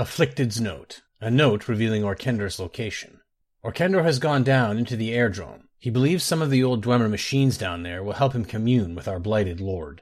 Afflicted's Note. A note revealing Orchendor's location. Orkender has gone down into the airdrome. He believes some of the old Dwemer machines down there will help him commune with our blighted lord.